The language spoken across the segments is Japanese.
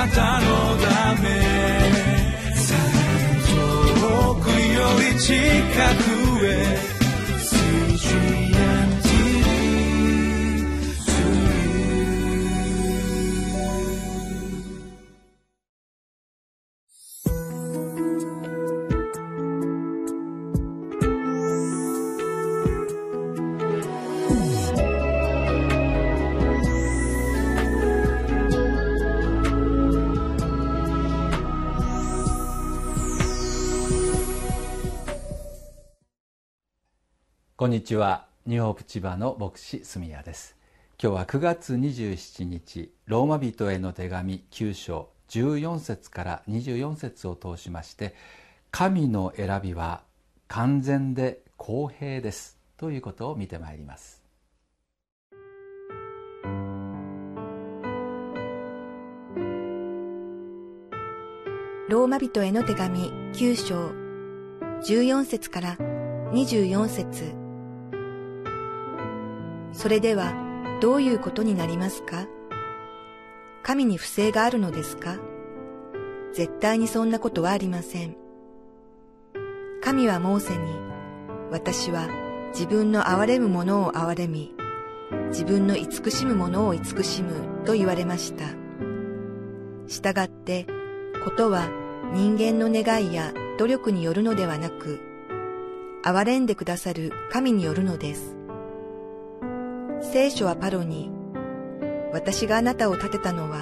なたのため。遠くより近く。こんにちは。ニューホープ千葉の牧師住谷です。今日は9月27日ローマ人への手紙9章14節から24節を通しまして神の選びは完全で公平です。ということを見てまいります。ローマ人への手紙9章14節から24節。それではどういうことになりますか？神に不正があるのですか？絶対にそんなことはありません。神はモーセに、私は自分の憐れむものを憐れみ、自分の慈しむものを慈しむと言われました。したがって、ことは人間の願いや努力によるのではなく、憐れんでくださる神によるのです。聖書はパロに、私があなたを立てたのは、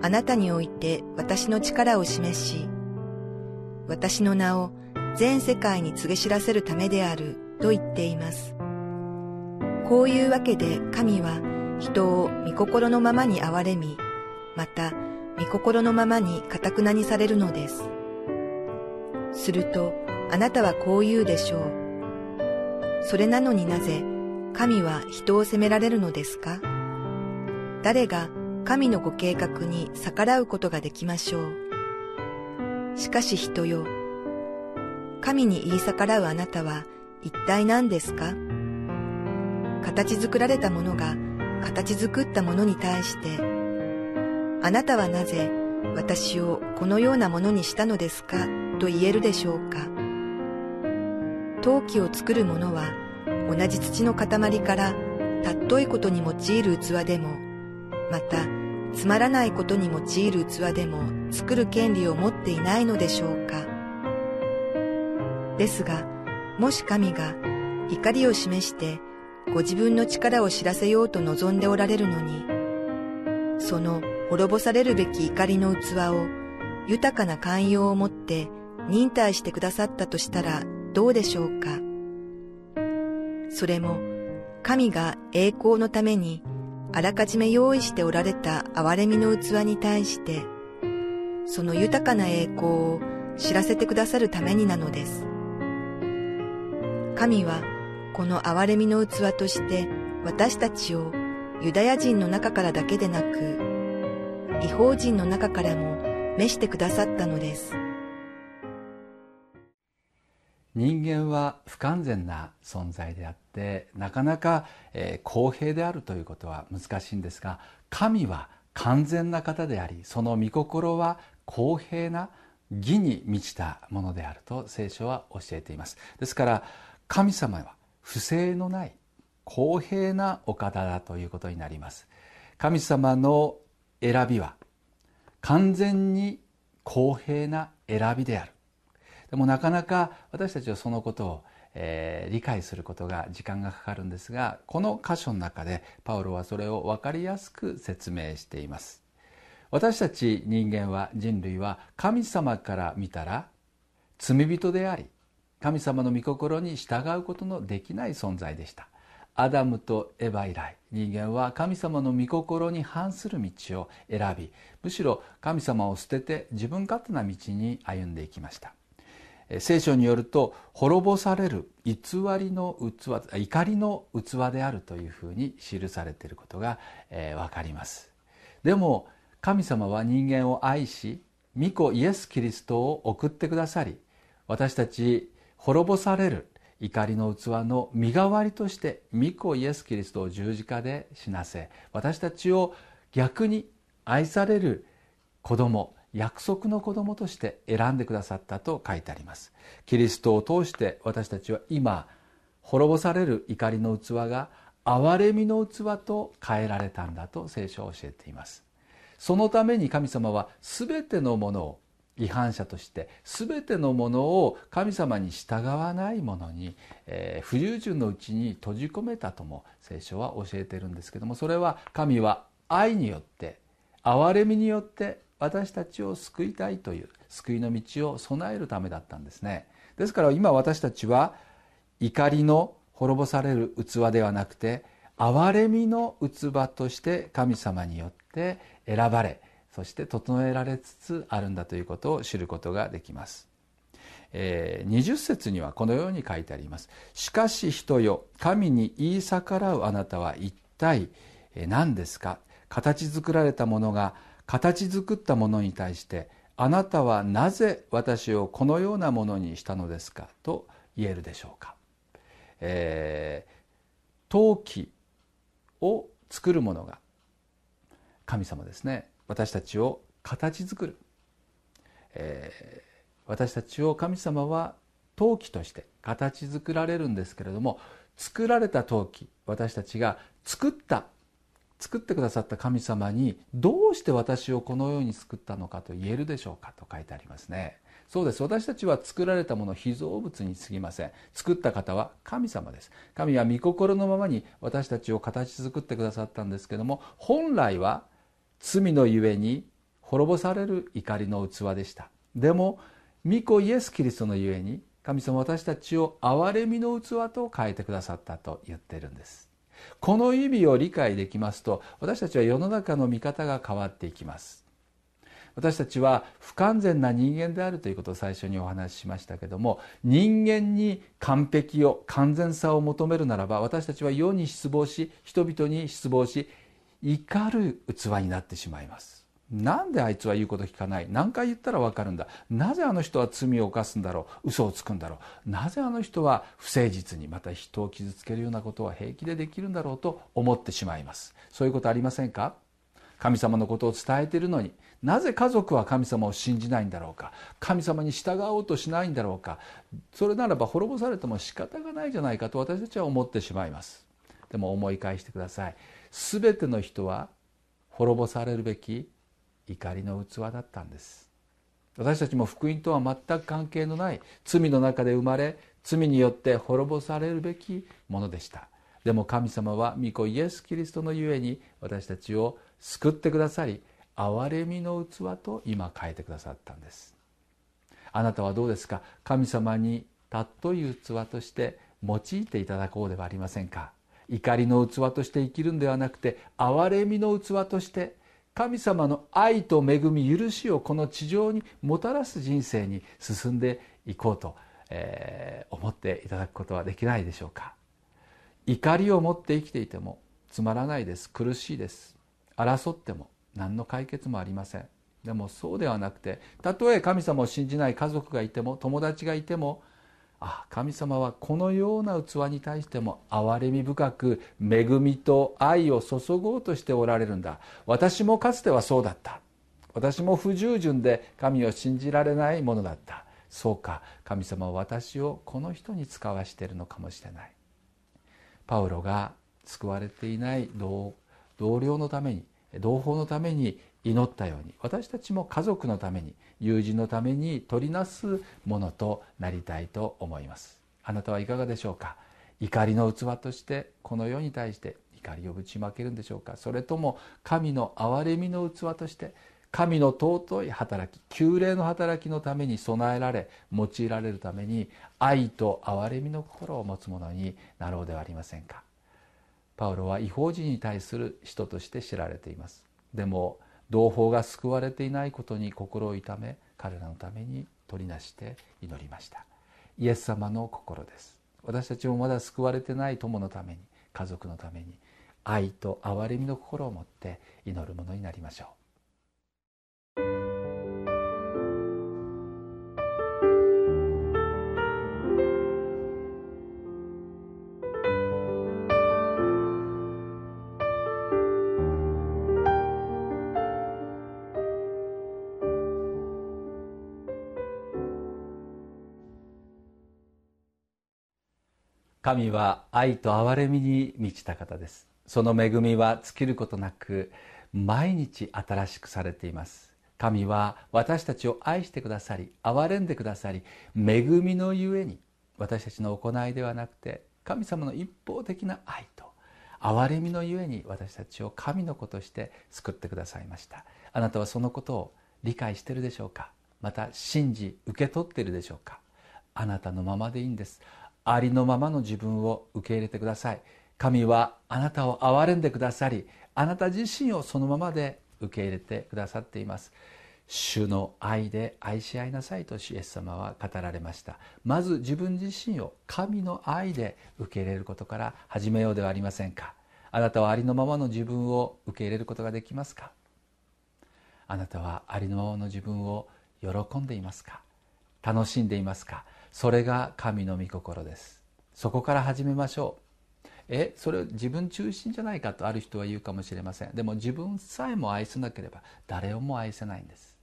あなたにおいて私の力を示し、私の名を全世界に告げ知らせるためであると言っています。こういうわけで神は人を御心のままに憐れみ、また御心のままに堅くなにされるのです。するとあなたはこう言うでしょう。それなのになぜ神は人を責められるのですか？誰が神のご計画に逆らうことができましょう？しかし人よ、神に言い逆らうあなたは一体何ですか？形作られたものが形作ったものに対して、あなたはなぜ私をこのようなものにしたのですか？と言えるでしょうか？陶器を作る者は同じ土の塊からたっといことに用いる器でも、またつまらないことに用いる器でも作る権利を持っていないのでしょうか。ですが、もし神が怒りを示してご自分の力を知らせようと望んでおられるのに、その滅ぼされるべき怒りの器を豊かな寛容を持って忍耐してくださったとしたらどうでしょうか。それも神が栄光のためにあらかじめ用意しておられた憐れみの器に対して、その豊かな栄光を知らせてくださるためになのです。神はこの憐れみの器として私たちをユダヤ人の中からだけでなく、違法人の中からも召してくださったのです。人間は不完全な存在であってなかなか、えー、公平であるということは難しいんですが神は完全な方でありその御心は公平な義に満ちたものであると聖書は教えています。ですから神様は不正のない公平なお方だということになります。神様の選びは完全に公平な選びである。でもなかなか私たちはそのことを、えー、理解することが時間がかかるんですがこの箇所の中でパウロはそれを分かりやすく説明しています。私たち人間は人類は神様から見たら罪人であり神様の御心に従うことのできない存在でした。アダムとエヴァ以来人間は神様の御心に反する道を選びむしろ神様を捨てて自分勝手な道に歩んでいきました。聖書によると滅ぼされる偽りの器怒りの器であるというふうに記されていることが、えー、分かります。でも神様は人間を愛し御子イエス・キリストを送ってくださり私たち滅ぼされる怒りの器の身代わりとして御子イエス・キリストを十字架で死なせ私たちを逆に愛される子供約束の子供として選んでくださったと書いてあります。キリストを通して私たちは今滅ぼされる怒りの器が憐れみの器と変えられたんだと聖書は教えています。そのために神様は全てのものを違反者として全てのものを神様に従わないものに、えー、不従順のうちに閉じ込めたとも聖書は教えているんですけどもそれは神は愛によって憐れみによって私たちを救いたいという救いの道を備えるためだったんですねですから今私たちは怒りの滅ぼされる器ではなくて憐れみの器として神様によって選ばれそして整えられつつあるんだということを知ることができます。えー、20節にはこのように書いてあります。しかし人よ、神に言い逆らうあなたは一体何ですか？形作られたものが形作ったものに対してあなたはなぜ私をこのようなものにしたのですか？と言えるでしょうか。えー、陶器を作るものが神様ですね。私たちを形作る、えー、私たちを神様は陶器として形作られるんですけれども作られた陶器私たちが作った作ってくださった神様にどうして私をこのように作ったのかと言えるでしょうかと書いてありますね。そうです。私たちは作られたもの被造物に過ぎません。作った方は神様です。神は御心のままに私たちを形作ってくださったんですけども本来は罪のゆえに滅ぼされる怒りの器でした。でも御子イエス・キリストのゆえに神様私たちを憐れみの器と変えてくださったと言ってるんです。この意味を理解できますと私たちは世の中の見方が変わっていきます。私たちは不完全な人間であるということを最初にお話ししましたけども人間に完璧を完全さを求めるならば私たちは世に失望し人々に失望し怒る器になってしまいます。なんであいつは言うこと聞かない？何回言ったら分かるんだ。なぜあの人は罪を犯すんだろう？嘘をつくんだろう？なぜあの人は不誠実にまた人を傷つけるようなことは平気でできるんだろうと思ってしまいます。そういうことありませんか？神様のことを伝えているのに。なぜ家族は神様を信じないんだろうか？神様に従おうとしないんだろうか？それならば滅ぼされても仕方がないじゃないかと私たちは思ってしまいます。でも思い返してください。全ての人は滅ぼされるべき怒りの器だったんです。私たちも福音とは全く関係のない罪の中で生まれ罪によって滅ぼされるべきものでした。でも神様は御子イエス・キリストのゆえに私たちを救ってくださり憐れみの器と今変えてくださったんです。あなたはどうですか？神様に尊い器として用いていただこうではありませんか？怒りの器として生きるんではなくて憐れみの器として神様の愛と恵み許しをこの地上にもたらす人生に進んでいこうと、えー、思っていただくことはできないでしょうか。怒りを持って生きていてもつまらないです。苦しいです。争っても何の解決もありません。でもそうではなくてたとえ神様を信じない家族がいても友達がいてもあ神様はこのような器に対しても憐れみ深く恵みと愛を注ごうとしておられるんだ。私もかつてはそうだった。私も不従順で神を信じられないものだった。そうか神様は私をこの人に使わしているのかもしれない。パウロが救われていない同僚のために同胞のために祈ったように私たちも家族のために友人のために取りなすものとなりたいと思います。あなたはいかがでしょうか？怒りの器としてこの世に対して怒りをぶちまけるんでしょうか？それとも神の憐れみの器として神の尊い働き旧礼の働きのために備えられ用いられるために愛と憐れみの心を持つ者になろうではありませんか？パウロは違法人に対する人として知られています。でも同胞が救われていないことに心を痛め彼らのために取りなして祈りました。イエス様の心です。私たちもまだ救われてない友のために家族のために愛と憐れみの心を持って祈るものになりましょう。神は愛と憐れみに満ちた方です。その恵みは尽きることなく毎日新しくされています。神は私たちを愛してくださり憐れんでくださり恵みのゆえに私たちの行いではなくて神様の一方的な愛と憐れみのゆえに私たちを神の子として救ってくださいました。あなたはそのことを理解してるでしょうか？また信じ受け取っているでしょうか？あなたのままでいいんです。ありのままの自分を受け入れてください。神はあなたを憐れんでくださりあなた自身をそのままで受け入れてくださっています。主の愛で愛し合いなさいとイエス様は語られました。まず自分自身を神の愛で受け入れることから始めようではありませんか。あなたはありのままの自分を受け入れることができますか。あなたはありのままの自分を喜んでいますか。楽しんでいますか。それが神の御心です。そこから始めましょう。えそれ自分中心じゃないかとある人は言うかもしれません。でも自分さえも愛せなければ誰をも愛せないんです。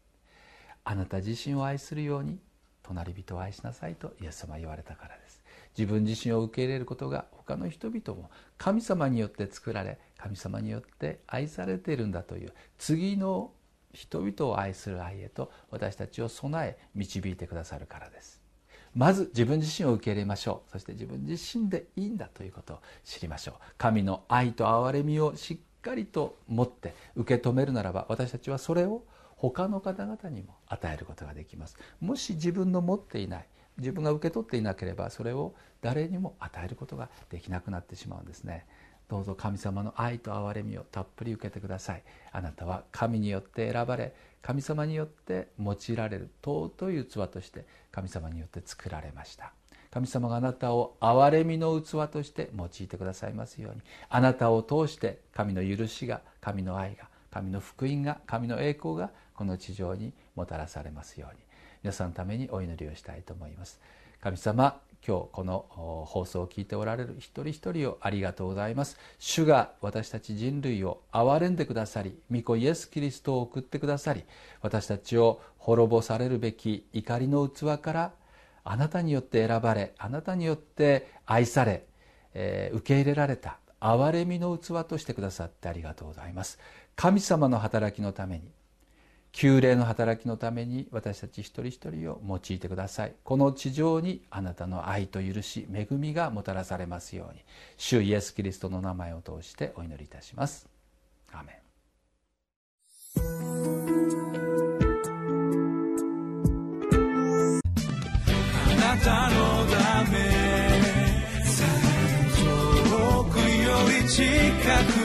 あなた自身を愛するように隣人を愛しなさいとイエス様は言われたからです。自分自身を受け入れることが他の人々も神様によって作られ神様によって愛されているんだという次の人々を愛する愛へと私たちを備え導いてくださるからです。まず自分自身を受け入れましょう。そして自分自身でいいんだということを知りましょう。神の愛と憐れみをしっかりと持って受け止めるならば私たちはそれを他の方々にも与えることができます。もし自分の持っていない自分が受け取っていなければそれを誰にも与えることができなくなってしまうんですね。どうぞ神様の愛と憐れみをたっぷり受けてください。あなたは神によって選ばれ神様によって用いられる尊い器として神様によって作られました。神様があなたを憐れみの器として用いてくださいますようにあなたを通して神の許しが神の愛が神の福音が神の栄光がこの地上にもたらされますように。皆さんのためにお祈りをしたいと思います。神様今日この放送を聞いておられる一人一人をありがとうございます。主が私たち人類を憐れんでくださり御子イエス・キリストを送ってくださり私たちを滅ぼされるべき怒りの器からあなたによって選ばれあなたによって愛され、えー、受け入れられた憐れみの器としてくださってありがとうございます。神様の働きのために旧霊の働きのために私たち一人一人を用いてください。この地上にあなたの愛と許し恵みがもたらされますように。主イエス・キリストの名前を通してお祈りいたします。アメン。あなたのため遠くより近く